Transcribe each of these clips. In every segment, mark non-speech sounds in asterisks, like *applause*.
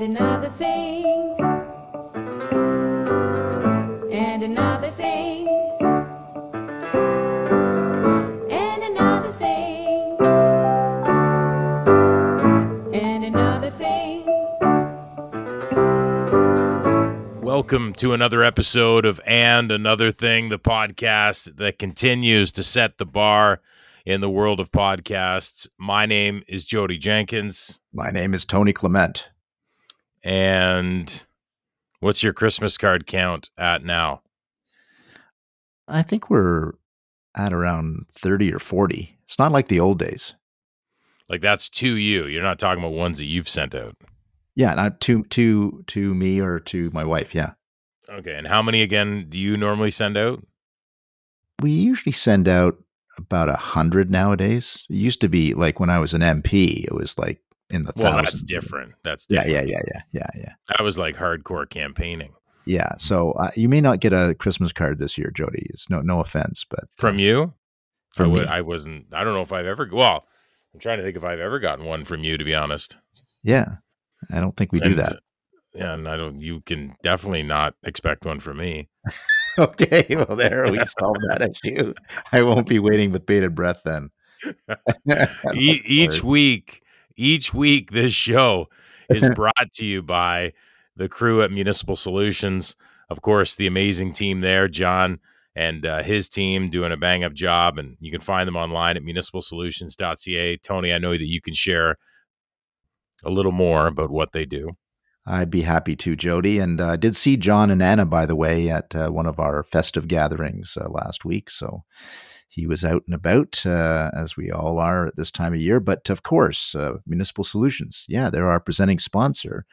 and another thing, and another thing, and another thing, and another thing. Welcome to another episode of And Another Thing, the podcast that continues to set the bar in the world of podcasts. My name is Jodie Jenkins. My name is Tony Clement. And what's your Christmas card count at now? I think we're at around 30 or 40. It's not like the old days. Like that's to you. You're not talking about ones that you've sent out. Yeah, not to to to me or to my wife. Yeah. Okay. And how many again do you normally send out? We usually send out about a hundred nowadays. It used to be like when I was an MP, it was like in the Well, thousands. that's different. That's Yeah, different. yeah, yeah, yeah, yeah, yeah. That was like hardcore campaigning. Yeah. So uh, you may not get a Christmas card this year, Jodie. It's no no offense, but From you? I, From would, me. I wasn't, I don't know if I've ever, well, I'm trying to think if I've ever gotten one from you, to be honest. yeah, I don't think we do that. Yeah, and I don't. You can definitely not expect one from me. *laughs* Okay, well there we solved that issue. I won't be waiting with bated breath then. *laughs* E- each week, each week, this show is *laughs* brought to you by the crew at Municipal Solutions. Of course, the amazing team there, John and uh, his team, doing a bang up job. And you can find them online at municipalsolutions.ca. Tony, I know that you can share a little more about what they do. I'd be happy to, Jodie. And uh, I did see John and Anna, by the way, at uh, one of our festive gatherings uh, last week. So he was out and about, uh, as we all are at this time of year. But of course, uh, Municipal Solutions, yeah, they're our presenting sponsor,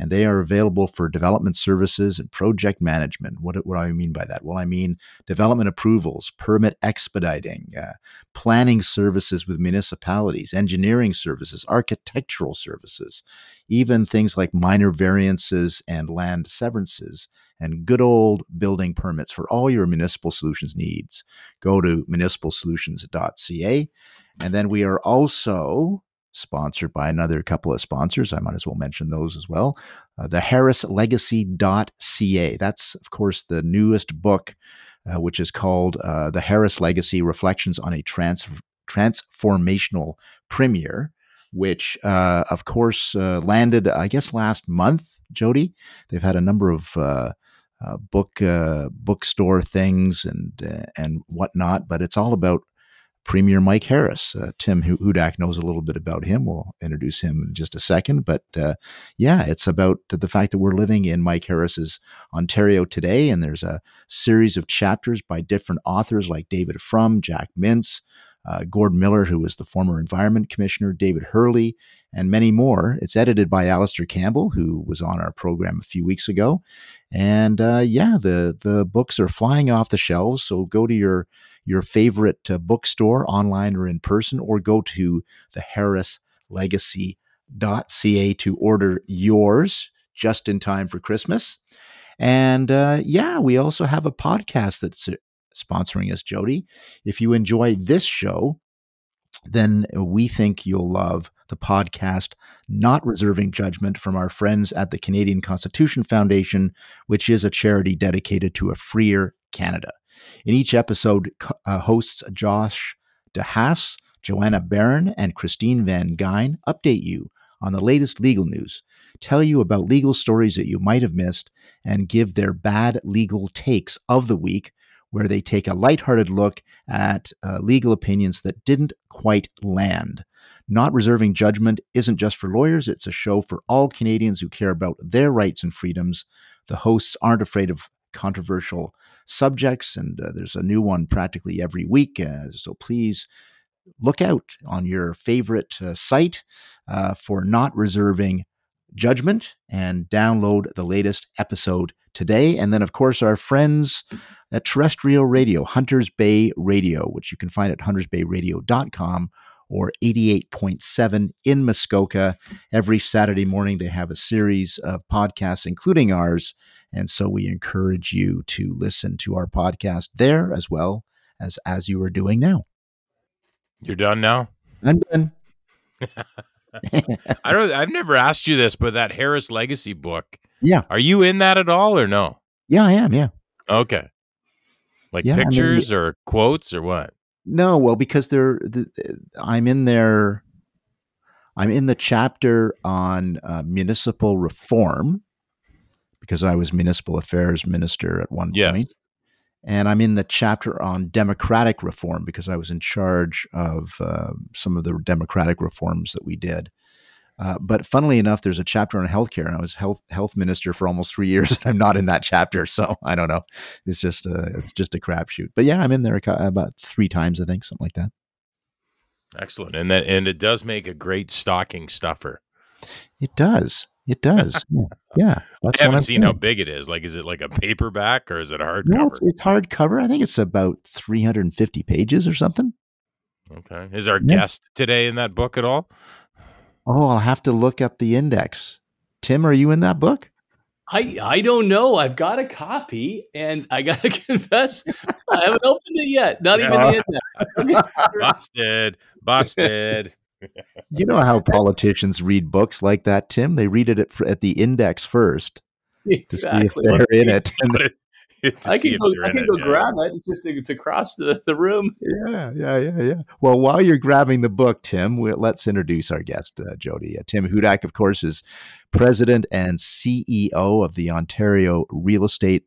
and they are available for development services and project management. What, what do I mean by that? Well, I mean development approvals, permit expediting, uh, planning services with municipalities, engineering services, architectural services even things like minor variances and land severances and good old building permits for all your municipal solutions needs. Go to municipalsolutions.ca. And then we are also sponsored by another couple of sponsors. I might as well mention those as well. Uh, the harrislegacy.ca. That's, of course, the newest book, uh, which is called uh, The Harris Legacy Reflections on a Trans- Transformational Premier which uh, of course uh, landed, I guess, last month. Jodie, they've had a number of uh, uh, book bookstore things and and whatnot, but it's all about Premier Mike Harris. Uh, Tim Hu- Hudak knows a little bit about him. We'll introduce him in just a second, but uh, yeah, it's about the fact that we're living in Mike Harris's Ontario today, and there's a series of chapters by different authors like David Frum, Jack Mintz uh, Gord Miller, who was the former Environment Commissioner, David Hurley, and many more. It's edited by Alister Campbell, who was on our program a few weeks ago. And uh, yeah, the the books are flying off the shelves. So go to your your favorite uh, bookstore online or in person, or go to the harrislegacy.ca to order yours just in time for Christmas. And uh, yeah, we also have a podcast that's sponsoring us, Jodie. If you enjoy this show, then we think you'll love the podcast Not Reserving Judgment from our friends at the Canadian Constitution Foundation, which is a charity dedicated to a freer Canada. In each episode, uh, hosts Josh DeHaas, Joanna Baron, and Christine Van Geyn update you on the latest legal news, tell you about legal stories that you might have missed, and give their bad legal takes of the week where they take a lighthearted look at uh, legal opinions that didn't quite land. Not reserving judgment isn't just for lawyers, it's a show for all Canadians who care about their rights and freedoms. The hosts aren't afraid of controversial subjects, and uh, there's a new one practically every week. Uh, so please look out on your favorite uh, site uh, for Not Reserving Judgment and download the latest episode today. And then, of course, our friends at terrestrial radio, Hunters Bay Radio, which you can find at huntersbayradio.com or 88.7 in Muskoka. Every Saturday morning, they have a series of podcasts, including ours. And so we encourage you to listen to our podcast there as well as as you are doing now. You're done now? I'm done. *laughs* *laughs* I don't. I've never asked you this, but that Harris Legacy book. Yeah. Are you in that at all, or no? Yeah, I am. Yeah. Okay. Like Yeah, I mean, pictures or quotes or what? No, well, because they're the, I'm in there. I'm in the chapter on uh, municipal reform because I was municipal affairs minister at one Yes. point, and I'm in the chapter on democratic reform because I was in charge of uh, some of the democratic reforms that we did. Uh, but funnily enough, there's a chapter on healthcare, and I was health health minister for almost three years, *laughs* and I'm not in that chapter, so I don't know. It's just a, it's just a crapshoot. But yeah, I'm in there about three times, I think, something like that. Excellent, and that and it does make a great stocking stuffer. It does. It does. yeah. yeah. *laughs* That's I haven't I'm seen how big it is. Like, is it like a paperback or is it a hardcover? No, it's, it's hardcover. I think it's about 350 pages or something. okay. Is our Yeah. guest today in that book at all? Oh, I'll have to look up the index. Tim, are you in that book? I I don't know. I've got a copy, and I gotta *laughs* confess, I haven't opened it yet. Not *laughs* even the index. Busted. Busted. You know how politicians read books like that, Tim? They read it at, at the index first to see if they're in it. And But it- to *laughs* I can go. I in can it, go yeah. grab it. It's just to, to cross the, the room. Yeah, yeah, yeah, yeah. Well, while you're grabbing the book, Tim, we, let's introduce our guest, uh, Jodie. Uh, Tim Hudak, of course, is president and CEO of the Ontario Real Estate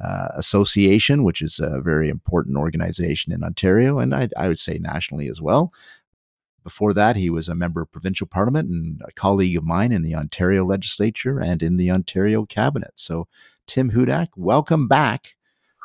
uh, Association, which is a very important organization in Ontario, and I, I would say nationally as well. Before that, he was a member of provincial parliament and a colleague of mine in the Ontario legislature and in the Ontario cabinet. So, Tim Hudak, welcome back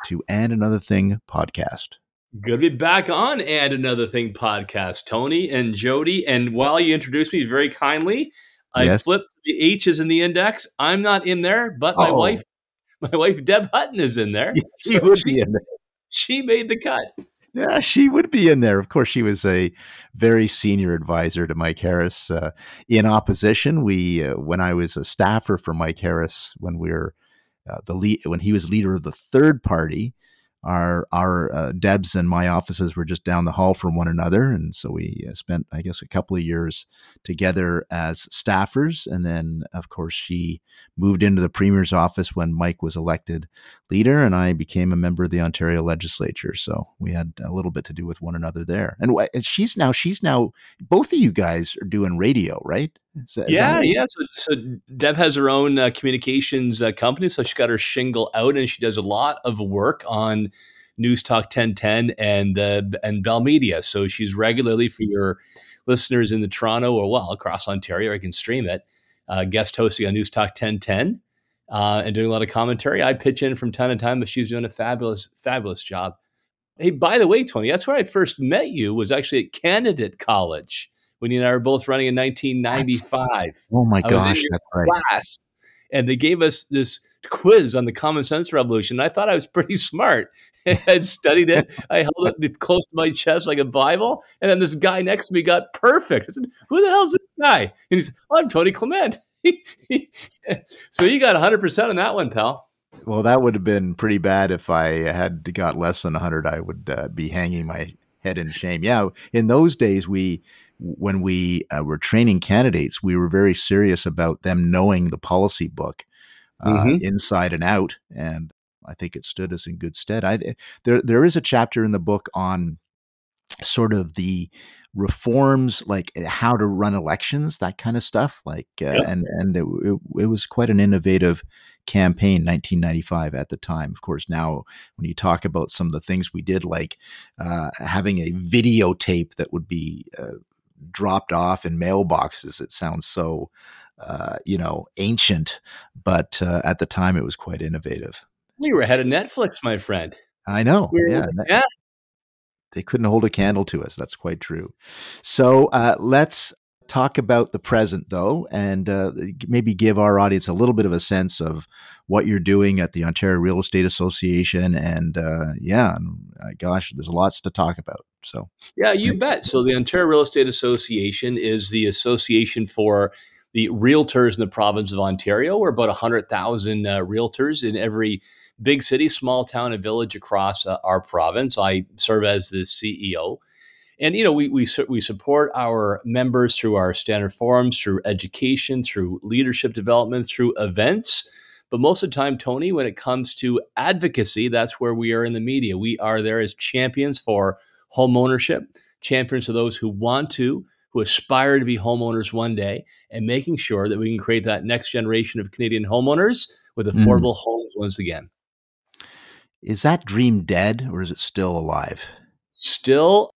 to And Another Thing podcast. Good to be back on and another thing podcast, Tony and Jodie. And while you introduced me very kindly, I Yes. flipped the H's in the index. I'm not in there, but my Oh. wife, *laughs* my wife Deb Hutton is in there. *laughs* She So would she, be in there. she made the cut. Yeah, she would be in there. Of course, she was a very senior advisor to Mike Harris. Uh, in opposition, we uh, when I was a staffer for Mike Harris, when we were uh, the lead, when he was leader of the third party, our our uh, Debs and my offices were just down the hall from one another, and so we uh, spent, I guess, a couple of years together as staffers. And then, of course, she moved into the premier's office when Mike was elected leader, and I became a member of the Ontario legislature. So we had a little bit to do with one another there. And, wh- and she's now she's now both of you guys are doing radio, right? Is that- is yeah, yeah. So, so Deb has her own uh, communications uh, company, so she got her shingle out, and she does a lot of work on News Talk 1010 and uh, and Bell Media. So she's regularly for your listeners in the Toronto or well across Ontario, I can stream it. Uh, guest hosting on News Talk 1010 uh, and doing a lot of commentary. I pitch in from time to time, but she's doing a fabulous, fabulous job. Hey, by the way, Tony, that's where I first met you. Was actually at Candidate College when you and I were both running in 1995 Oh my I gosh, that's right. and they gave us this quiz on the common sense revolution. I thought I was pretty smart. *laughs* I had studied it. I held it close to my chest like a Bible. And then this guy next to me got perfect. I said, Who the hell's this guy? And he said, oh, I'm Tony Clement. *laughs* so you got 100% on that one, pal. Well, that would have been pretty bad if I had got less than 100. I would uh, be hanging my head in shame. Yeah, in those days, we when we uh, were training candidates, we were very serious about them knowing the policy book uh, Mhm. inside and out, and I think it stood us in good stead. I there there is a chapter in the book on sort of the reforms like eh, how to run elections that kind of stuff like uh, Yep. and and it, it, it was quite an innovative campaign 1995 at the time of course now when you talk about some of the things we did like uh, having a videotape that would be uh, dropped off in mailboxes it sounds so uh, you know ancient but uh, at the time it was quite innovative We were ahead of Netflix, my friend. i know We were- yeah yeah. they couldn't hold a candle to us. That's quite true. So uh, let's talk about the present, though, and uh, maybe give our audience a little bit of a sense of what you're doing at the Ontario Real Estate Association. And uh, yeah, and, uh, gosh, there's lots to talk about. So Yeah, you bet. So the Ontario Real Estate Association is the association for the realtors in the province of Ontario. We're about 100,000 uh, realtors in every big city, small town, and village across uh, our province. I serve as the CEO. And you know, we we we support our members through our standard forums, through education, through leadership development, through events. But most of the time, Tony, when it comes to advocacy, that's where we are in the media. We are there as champions for home ownership, champions for those who want to, who aspire to be homeowners one day, and making sure that we can create that next generation of Canadian homeowners with Mm. affordable homes once again. Is that dream dead or is it still alive? Still,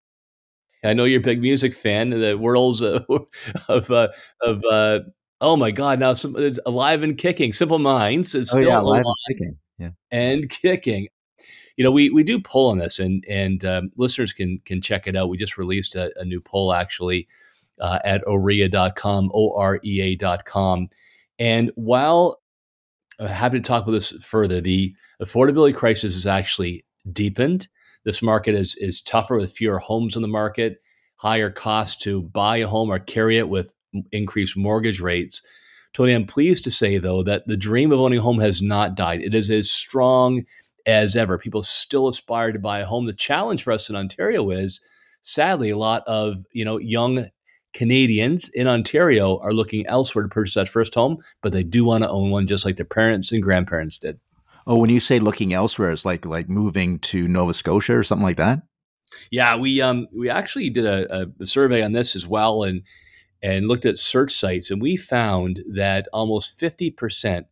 I know you're a big music fan. The world's uh, *laughs* of uh, of uh, oh my god, now some, it's alive and kicking. Simple Minds is Oh still yeah, alive alive and kicking. Yeah. and kicking. You know, we we do poll on this, and and um, listeners can can check it out. We just released a, a new poll actually uh, at orea.com, o r e a.com. And while I'm happy to talk about this further, the affordability crisis has actually deepened. This market is is tougher with fewer homes on the market, higher costs to buy a home or carry it with increased mortgage rates. Tony, I'm pleased to say though that the dream of owning a home has not died. It is as strong as ever. People still aspire to buy a home. The challenge for us in Ontario is, sadly, a lot of you know young Canadians in Ontario are looking elsewhere to purchase that first home, but they do want to own one just like their parents and grandparents did. Oh, when you say looking elsewhere, it's like like moving to Nova Scotia or something like that. Yeah, we um we actually did a, a survey on this as well, and and looked at search sites, and we found that almost fifty percent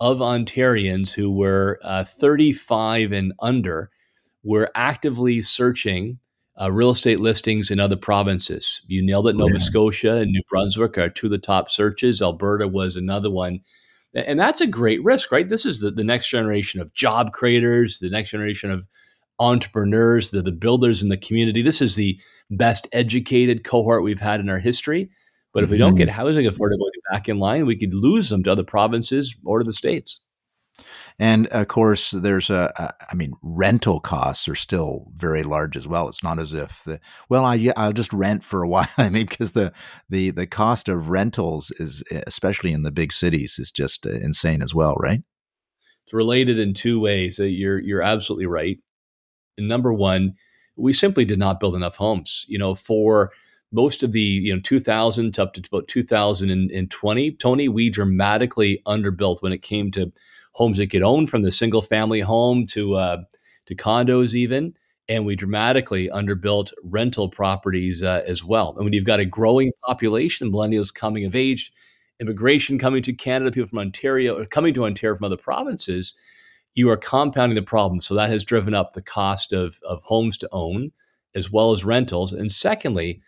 of Ontarians who were uh, 35 and under were actively searching uh, real estate listings in other provinces. You nailed it. Nova Yeah. Scotia and New Brunswick are two of the top searches. Alberta was another one. And that's a great risk, right? This is the, the next generation of job creators, the next generation of entrepreneurs, the, the builders in the community. This is the best educated cohort we've had in our history. But if we don't get housing affordability back in line, we could lose them to other provinces or to the states. And of course, there's a, a I mean, rental costs are still very large as well. It's not as if the well, I I'll just rent for a *laughs* while. I mean, because the the the cost of rentals is especially in the big cities is just uh, insane as well, right? It's related in two ways. Uh, You're you're absolutely right. Number one, we simply did not build enough homes. You know, for most of the you know 2000 to up to about 2020, Tony, we dramatically underbuilt when it came to homes that could own from the single family home to uh, to condos even. And we dramatically underbuilt rental properties uh, as well. And when you've got a growing population, millennials coming of age, immigration coming to Canada, people from Ontario or coming to Ontario from other provinces, you are compounding the problem. So that has driven up the cost of, of homes to own as well as rentals. And secondly,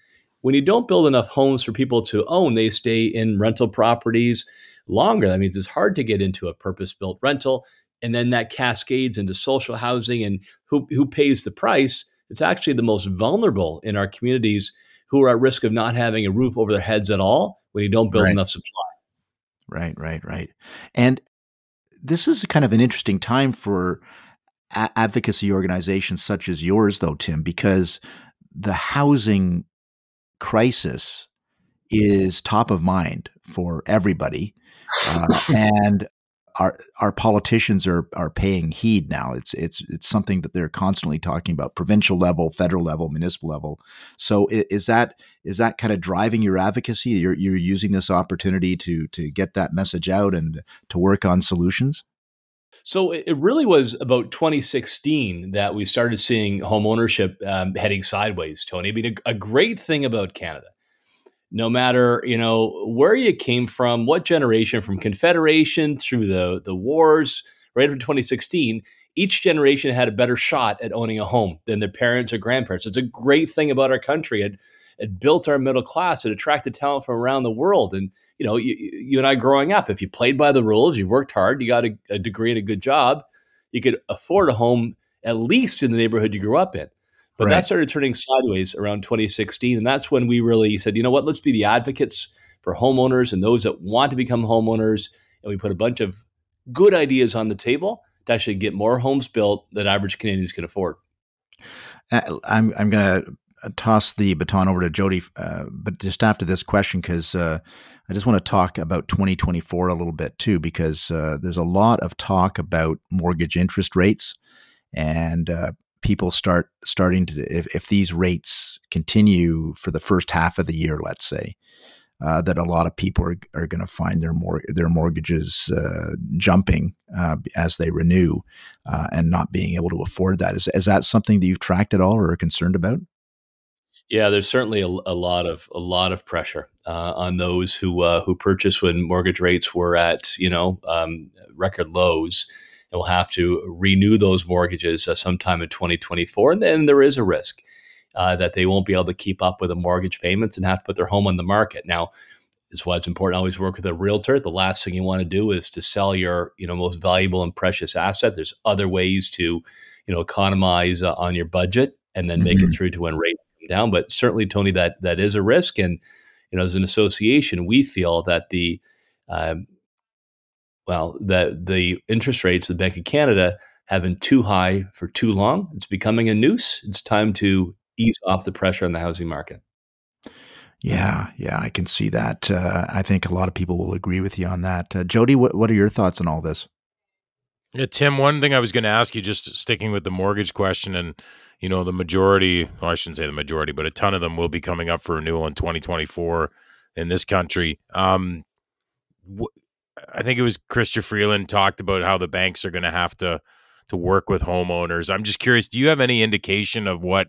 when you don't build enough homes for people to own, they stay in rental properties longer. That means it's hard to get into a purpose built rental. And then that cascades into social housing and who, who pays the price? It's actually the most vulnerable in our communities who are at risk of not having a roof over their heads at all when you don't build Right. enough supply. Right, right, right. And this is kind of an interesting time for a- advocacy organizations such as yours, though, Tim, because the housing crisis is top of mind for everybody, uh, *laughs* and our our politicians are are paying heed now. It's it's it's something that they're constantly talking about, provincial level, federal level, municipal level. So is that is that kind of driving your advocacy? You're you're using this opportunity to to get that message out and to work on solutions. So it really was about 2016 that we started seeing home ownership um, heading sideways, Tony. I mean, a, a great thing about Canada, no matter you know where you came from, what generation, from Confederation through the the wars, right after 2016, each generation had a better shot at owning a home than their parents or grandparents. It's a great thing about our country. It it built our middle class. It attracted talent from around the world, and you know, you, you and I growing up, if you played by the rules, you worked hard, you got a, a degree and a good job, you could afford a home at least in the neighborhood you grew up in. But Right. that started turning sideways around 2016. And that's when we really said, you know what, let's be the advocates for homeowners and those that want to become homeowners. And we put a bunch of good ideas on the table to actually get more homes built that average Canadians can afford. Uh, I'm I'm going to toss the baton over to Jodie, uh, but just after this question, because uh, I just want to talk about 2024 a little bit too, because uh, there's a lot of talk about mortgage interest rates, and uh, people start starting to if, if these rates continue for the first half of the year, let's say, uh, that a lot of people are, are going to find their mor- their mortgages uh, jumping uh, as they renew uh, and not being able to afford that. Is, is that something that you've tracked at all or are concerned about? Yeah, there's certainly a, a lot of a lot of pressure uh, on those who uh, who purchased when mortgage rates were at you know um, record lows, and will have to renew those mortgages sometime in 2024, and then there is a risk uh, that they won't be able to keep up with the mortgage payments and have to put their home on the market. Now, is why it's important to always work with a realtor. The last thing you want to do is to sell your, you know, most valuable and precious asset. There's other ways to, you know, economize uh, on your budget and then make mm-hmm. it through to when rates down. But certainly, Tony, that that is a risk. And you know, as an association, we feel that the, um, well, that the interest rates of the Bank of Canada have been too high for too long. It's becoming a noose. It's time to ease off the pressure on the housing market. Yeah, yeah, I can see that. Uh, I think a lot of people will agree with you on that. Uh, Jodie, what, what are your thoughts on all this? Yeah, Tim, one thing I was going to ask you, just sticking with the mortgage question, and you know, the majority, well, I shouldn't say the majority, but a ton of them will be coming up for renewal in 2024 in this country. Um, wh- I think it was Chrystia Freeland talked about how the banks are going to have to to work with homeowners. I'm just curious, do you have any indication of what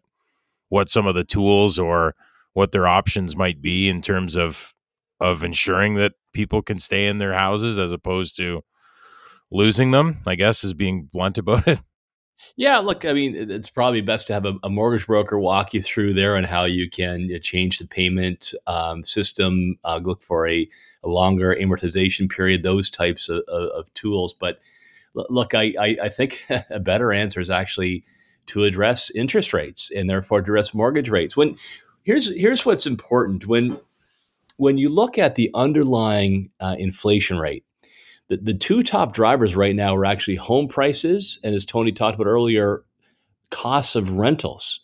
what some of the tools or what their options might be in terms of of ensuring that people can stay in their houses as opposed to losing them i guess is being blunt about it? *laughs* Yeah look i mean it's probably best to have a, a mortgage broker walk you through there and how you can uh, change the payment um, system uh, look for a, a, longer amortization period those types of, of, of tools. But look I, I, I think *laughs* a better answer is actually to address interest rates and therefore address mortgage rates. When here's here's what's important. When when you look at the underlying uh, inflation rate, the, the two top drivers right now are actually home prices and as Tony talked about earlier, costs of rentals.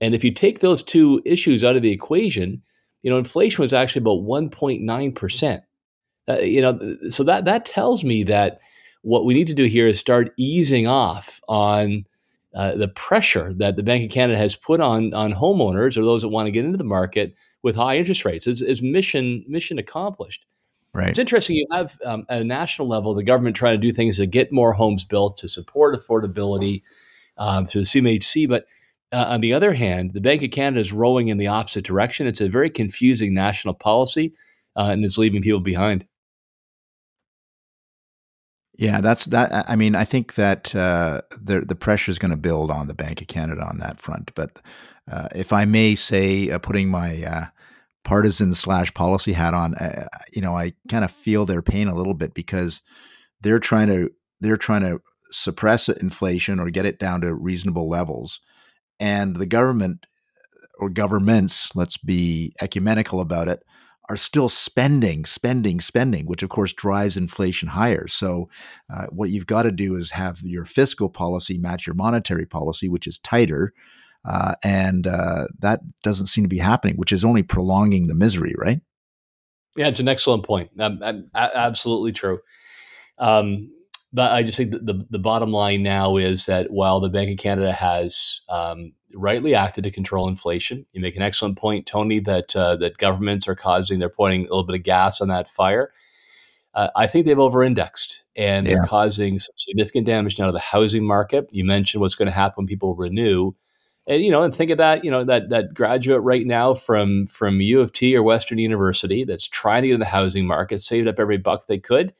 And if you take those two issues out of the equation, you know, inflation was actually about 1.9 percent. Uh, you know, so that that tells me that what we need to do here is start easing off on uh, the pressure that the Bank of Canada has put on on homeowners or those that want to get into the market with high interest rates is, is mission mission accomplished. Right. It's interesting. You have um, at a national level the government trying to do things to get more homes built to support affordability um, through the CMHC, but uh, on the other hand, the Bank of Canada is rowing in the opposite direction. It's a very confusing national policy, uh, and it's leaving people behind. Yeah, that's that. I mean, I think that uh, the the pressure is going to build on the Bank of Canada on that front. But uh, if I may say, uh, putting my uh, partisan slash policy hat on, uh, you know, I kind of feel their pain a little bit because they're trying to they're trying to suppress inflation or get it down to reasonable levels, and the government or governments, let's be ecumenical about it, are still spending, spending, spending, which of course drives inflation higher. So, uh, what you've got to do is have your fiscal policy match your monetary policy, which is tighter. Uh, and uh, that doesn't seem to be happening, which is only prolonging the misery, right? Yeah, it's an excellent point. Um, absolutely true. Um, but I just think the, the bottom line now is that while the Bank of Canada has um, rightly acted to control inflation, you make an excellent point, Tony, that uh, that governments are causing they're putting a little bit of gas on that fire. Uh, I think they've over-indexed and they're causing some significant damage now to the housing market. You mentioned what's going to happen when people renew, and you know, and think of that, you know, that that graduate right now from from U of T or Western University that's trying to get in the housing market, saved up every buck they could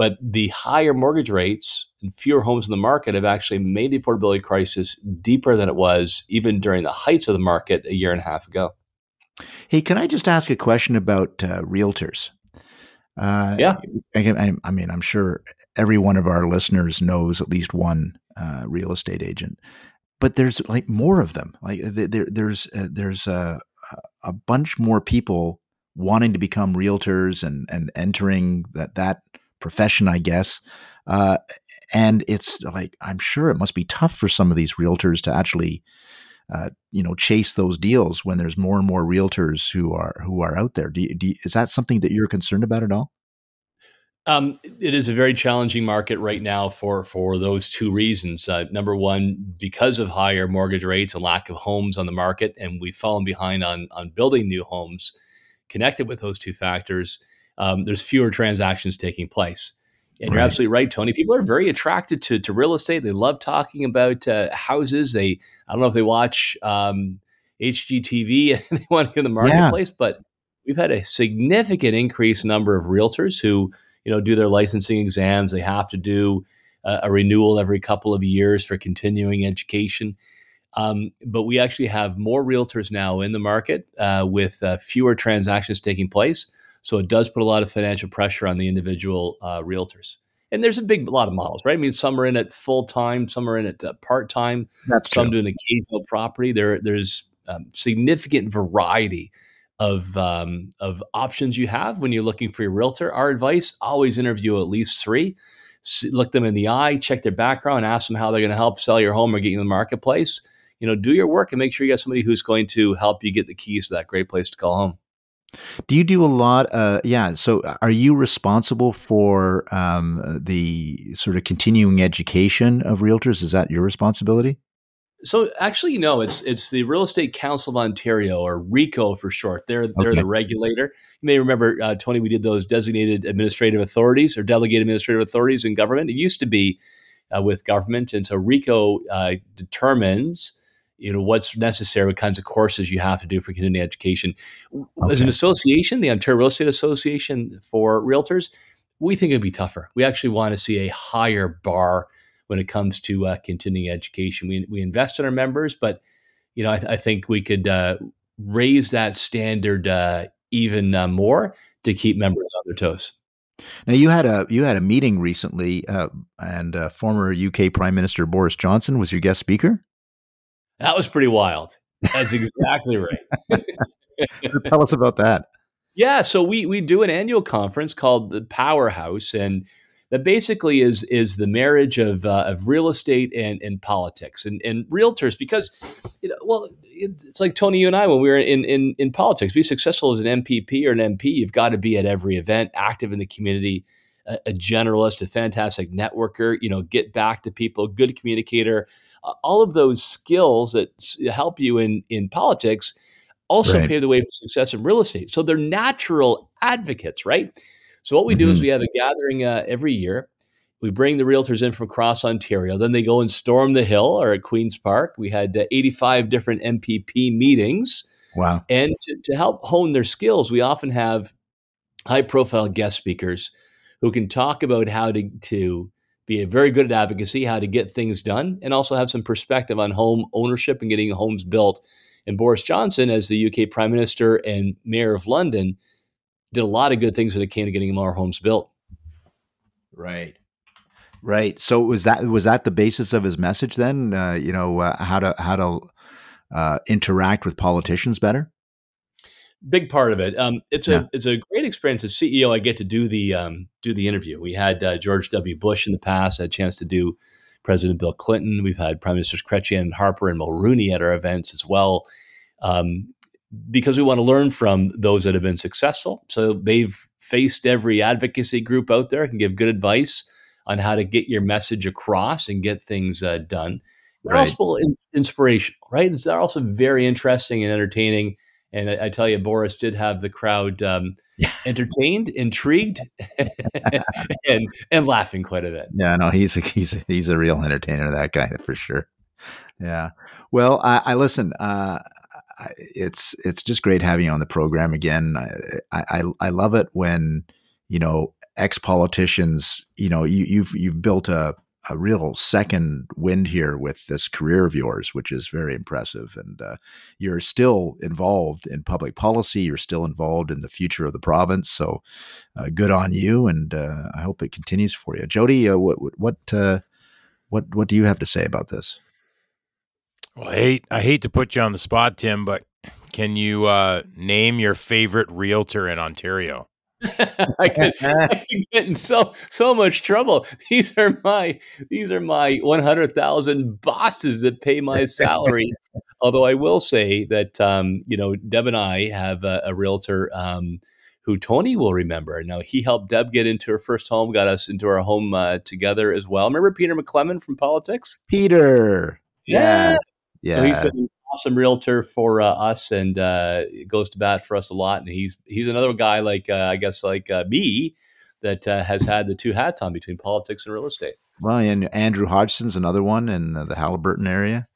but the higher mortgage rates and fewer homes in the market have actually made the affordability crisis deeper than it was even during the heights of the market a year and a half ago. Hey, can I just ask a question about uh, realtors? Uh, yeah. I, I, mean, I'm sure every one of our listeners knows at least one uh, real estate agent, but there's like more of them. Like there, there's uh, there's a, a bunch more people wanting to become realtors and and entering that that profession, I guess. Uh, and it's like I'm sure it must be tough for some of these realtors to actually, uh, you know, chase those deals when there's more and more realtors who are who are out there. Do do is that something that you're concerned about at all? Um, it is a very challenging market right now for for those two reasons. Uh, number one, because of higher mortgage rates and lack of homes on the market, and we've fallen behind on on building new homes. Connected with those two factors, um, there's fewer transactions taking place. And you're absolutely right, Tony. People are very attracted to, to real estate. They love talking about uh, houses. They I don't know if they watch um, HGTV *laughs* and they want to get in the marketplace, yeah. but we've had a significant increase number of realtors who you know do their licensing exams. They have to do uh, a renewal every couple of years for continuing education. Um, but we actually have more realtors now in the market uh, with uh, fewer transactions taking place. So it does put a lot of financial pressure on the individual uh, realtors. And there's a big lot of models, right? I mean, some are in it full time, some are in it uh, part time, some true. do an occasional property. There, there's um, significant variety of um, of options you have when you're looking for your realtor. Our advice: always interview at least three. look them in the eye, check their background, ask them how they're going to help sell your home or get you in the marketplace. You know, do your work and make sure you got somebody who's going to help you get the keys to that great place to call home. Do you do a lot? Uh, yeah. So, uh, are you responsible for um, the sort of continuing education of realtors? Is that your responsibility? So, actually, no. It's it's the Real Estate Council of Ontario, or RECO for short. They're they're okay. the regulator. You may remember, uh, Tony. We did those designated administrative authorities or delegated administrative authorities in government. It used to be uh, with government, and so RECO uh, determines you know what's necessary, what kinds of courses you have to do for continuing education. Okay. As an association, the Ontario Real Estate Association for Realtors, we think it'd be tougher. We actually want to see a higher bar when it comes to uh, continuing education. We we invest in our members, but you know I, I think we could uh, raise that standard uh, even uh, more to keep members on their toes. Now you had a you had a meeting recently, uh, and uh, former UK Prime Minister Boris Johnson was your guest speaker. That was pretty wild. That's exactly right. *laughs* Tell us about that. Yeah, so we we do an annual conference called the Powerhouse, and that basically is is the marriage of uh, of real estate and and politics and and realtors because you know well it's like Tony you and I when we were in in in politics be successful as an MPP or an MP you've got to be at every event active in the community a, a generalist a fantastic networker you know get back to people good communicator uh, all of those skills that help you in in politics also right. pave the way for success in real estate. So they're natural advocates, right? So what we do mm-hmm. is we have a gathering uh, every year. We bring the realtors in from across Ontario. Then they go and storm the hill or at Queen's Park. We had uh, 85 different MPP meetings. Wow. And to, to help hone their skills, we often have high profile guest speakers who can talk about how to, to be very good at advocacy, how to get things done, and also have some perspective on home ownership and getting homes built. And Boris Johnson, as the UK Prime Minister and Mayor of London, did a lot of good things when it came to getting more homes built. Right. Right. So was that was that the basis of his message then? Uh, you know uh, how to how to uh, interact with politicians better big part of it. Um, it's yeah. a it's a great experience as CEO. I get to do the um, do the interview. We had uh, George W. Bush in the past. had a chance to do President Bill Clinton. We've had Prime Ministers and Harper and Mulroney at our events as well, um, because we want to learn from those that have been successful. So they've faced every advocacy group out there, can give good advice on how to get your message across and get things uh, done. They're right. also inspirational, right? They're also very interesting and entertaining and I, I, tell you, Boris did have the crowd um, *laughs* entertained, intrigued, *laughs* and and laughing quite a bit. Yeah, no, he's a, he's a, he's a real entertainer, that guy for sure. Yeah. Well, I, I listen. Uh, it's it's just great having you on the program again. I I, I love it when you know ex politicians. You know, you, you've you've built a a real second wind here with this career of yours, which is very impressive. And uh, you're still involved in public policy. You're still involved in the future of the province. So uh, good on you, and uh, I hope it continues for you, Jodie. Uh, what what uh, what what do you have to say about this? Well, I hate I hate to put you on the spot, Tim, but can you uh, name your favorite realtor in Ontario? *laughs* I, could, I could get in so so much trouble. These are my these are my one hundred thousand bosses that pay my *laughs* salary. Although I will say that um, you know Deb and I have a, a realtor um, who Tony will remember. Now he helped Deb get into her first home, got us into our home uh, together as well. Remember Peter McClement from politics? Peter. Yeah. Yeah. So he's been an awesome realtor for uh, us and uh, goes to bat for us a lot. And he's he's another guy like uh, I guess like uh, me that uh, has had the two hats on between politics and real estate. Well, and Andrew Hodgson's another one in the Haliburton area.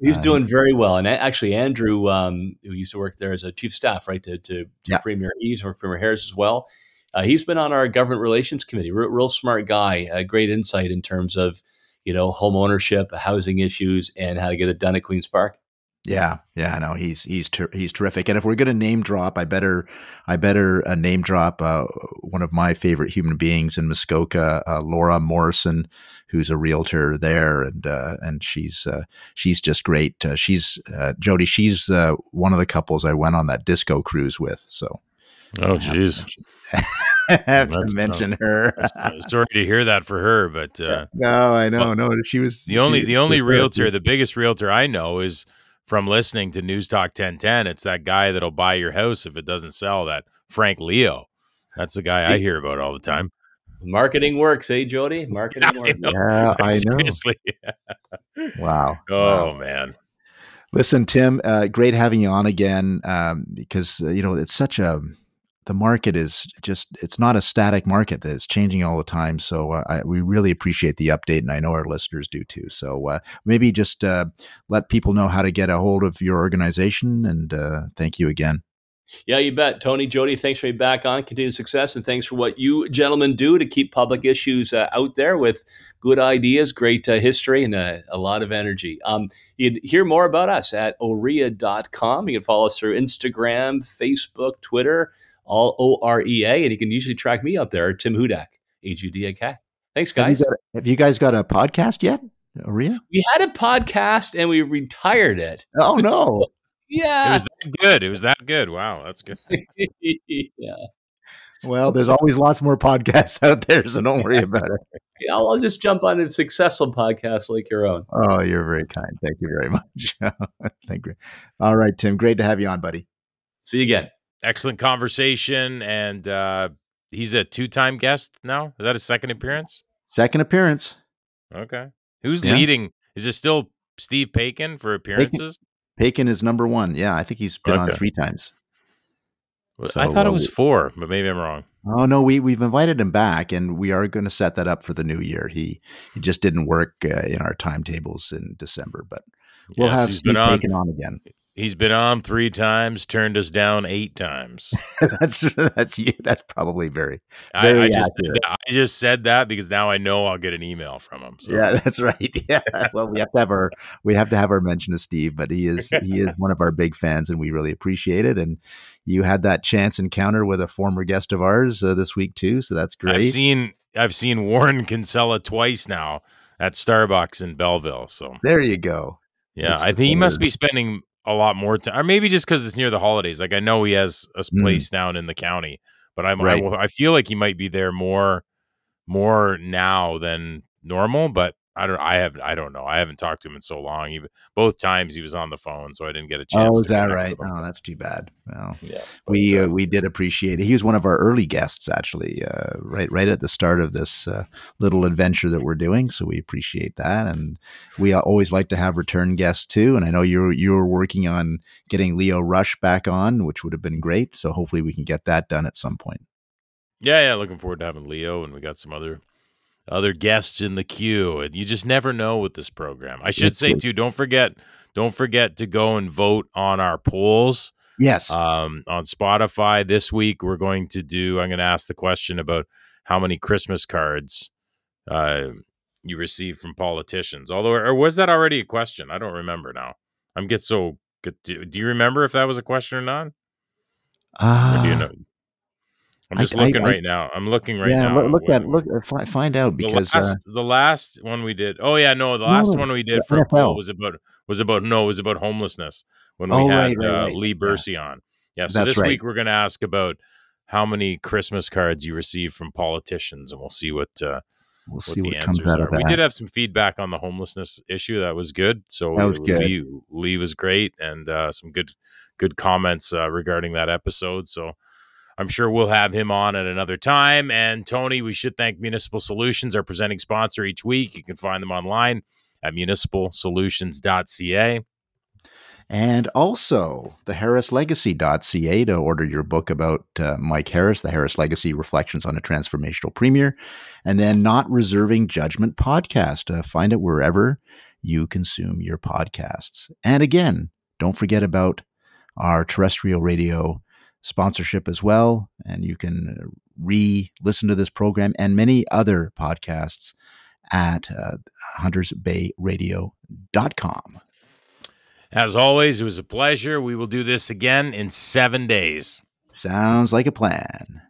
He's uh, doing very well, and actually, Andrew, um, who used to work there as a chief staff, right to, to, to yeah. Premier Eves or Premier Harris as well. Uh, he's been on our government relations committee. Real, real smart guy, great insight in terms of you know home ownership, housing issues, and how to get it done at Queens Park. Yeah, yeah, I know he's he's ter- he's terrific. And if we're going to name drop, I better I better uh, name drop uh, one of my favorite human beings in Muskoka, uh, Laura Morrison, who's a realtor there, and uh, and she's uh, she's just great. Uh, she's Jodie. She's one of the couples I went on that disco cruise with. So, oh, jeez. *laughs* I have to mention her. Sorry to hear that for her, but *laughs* no, I know, no. She was the only the only realtor, the biggest realtor I know is from listening to News Talk 1010. It's that guy that'll buy your house if it doesn't sell, that Frank Leo. That's the guy I hear about all the time. Marketing works, eh, Jodie? *laughs* Marketing yeah, works. Yeah, I *laughs* know. Seriously. wow. Oh, wow. man. Listen, Tim, uh, great having you on again um, because, uh, you know, it's such a the market is just it's not a static market that is changing all the time so uh, I, we really appreciate the update and i know our listeners do too so uh, maybe just uh, let people know how to get a hold of your organization and uh, thank you again yeah, you bet. Tony, Jodie, thanks for being back on. Continued success, and thanks for what you gentlemen do to keep public issues uh, out there with good ideas, great uh, history, and uh, a lot of energy. Um, you'd hear more about us at orea.com. You can follow us through Instagram, Facebook, Twitter all O R E A, and you can usually track me up there, Tim Hudak, H U D A K. Thanks, guys. Have you, got, have you, guys got a podcast yet, Orea? We had a podcast and we retired it. Oh *laughs* no! So, yeah, it was that good. It was that good. Wow, that's good. *laughs* yeah. Well, there's always lots more podcasts *laughs* out there, so don't worry about it. Yeah, I'll, I'll just jump on a successful podcast like your own. Oh, you're very kind. Thank you very much. Thank you. All right, Tim. Great to have you on, buddy. See you again excellent conversation, and uh, he's a two-time guest now. Is that his second appearance? Second appearance. Okay. Who's yeah. leading? Is it still Steve Paikin for appearances? Paikin, is number one. Yeah, I think he's been okay. on three times. So, I thought it was four, but maybe I'm wrong. Oh no, we we've invited him back, and we are going to set that up for the new year. He he just didn't work uh, in our timetables in December, but we'll yes, have Steve on, on again. He's been on three times, turned us down eight times. *laughs* that's that's you. That's probably very. very I, I just I just said that because now I know I'll get an email from him. So. Yeah, *laughs* that's right. Yeah. *laughs* well, we have to have our we have to have our mention of Steve, but he is he is one of our big fans, and we really appreciate it. And you had that chance encounter with a former guest of ours uh, this week too, so that's great. I've seen I've seen Warren Kinsella twice now at Starbucks in Belleville. So there you go. Yeah, I think he must be spending a lot more time, or maybe just because it's near the holidays. Like I know he has a mm. place mm. down in the county, but I'm right. I, I feel like he might be there more more now than normal. But I don't. I have. I don't know. I haven't talked to him in so long. He, both times he was on the phone, so I didn't get a chance. Oh, is that right? Oh, that's too bad. Well, yeah, we uh, we did appreciate it. He was one of our early guests, actually, uh, right right at the start of this uh, little adventure that we're doing. So we appreciate that, and we always like to have return guests too. And I know you're you were working on getting Leo Rush back on, which would have been great. So hopefully we can get that done at some point. Yeah, yeah, looking forward to having Leo, and we got some other other guests in the queue. You just never know with this program. I should say too, don't forget, don't forget to go and vote on our polls. Yes. Um, on Spotify this week, we're going to do. I'm going to ask the question about how many Christmas cards uh, you receive from politicians. Although, or was that already a question? I don't remember now. I'm get so. Do, do you remember if that was a question or not? Uh, or do you uh, know? I'm just I, looking I, right I, now. I'm looking right yeah, now. Yeah, look at look uh, find out because the last, uh, the last, one we did. Oh yeah, no, the last no, one we did for poll was about was about no, it was about homelessness when we oh, had right, right, uh, right. Lee Bursey yeah. on. Yeah, so That's this week we're going to ask about how many Christmas cards you receive from politicians, and we'll see what uh, we'll what see what comes out are. of that. We did have some feedback on the homelessness issue. That was good. So that was good. Lee, Lee was great, and uh, some good good comments uh, regarding that episode. So I'm sure we'll have him on at another time. And Tony, we should thank Municipal Solutions, our presenting sponsor each week. You can find them online at municipalsolutions.ca. And also the harrislegacy.ca to order your book about uh, Mike Harris, the Harris Legacy Reflections on a Transformational Premier. And then Not Reserving Judgment podcast. Uh, find it wherever you consume your podcasts. And again, don't forget about our terrestrial radio sponsorship as well. And you can uh, re listen to this program and many other podcasts at uh, huntersbayradio.com. As always, it was a pleasure. We will do this again in seven days. Sounds like a plan.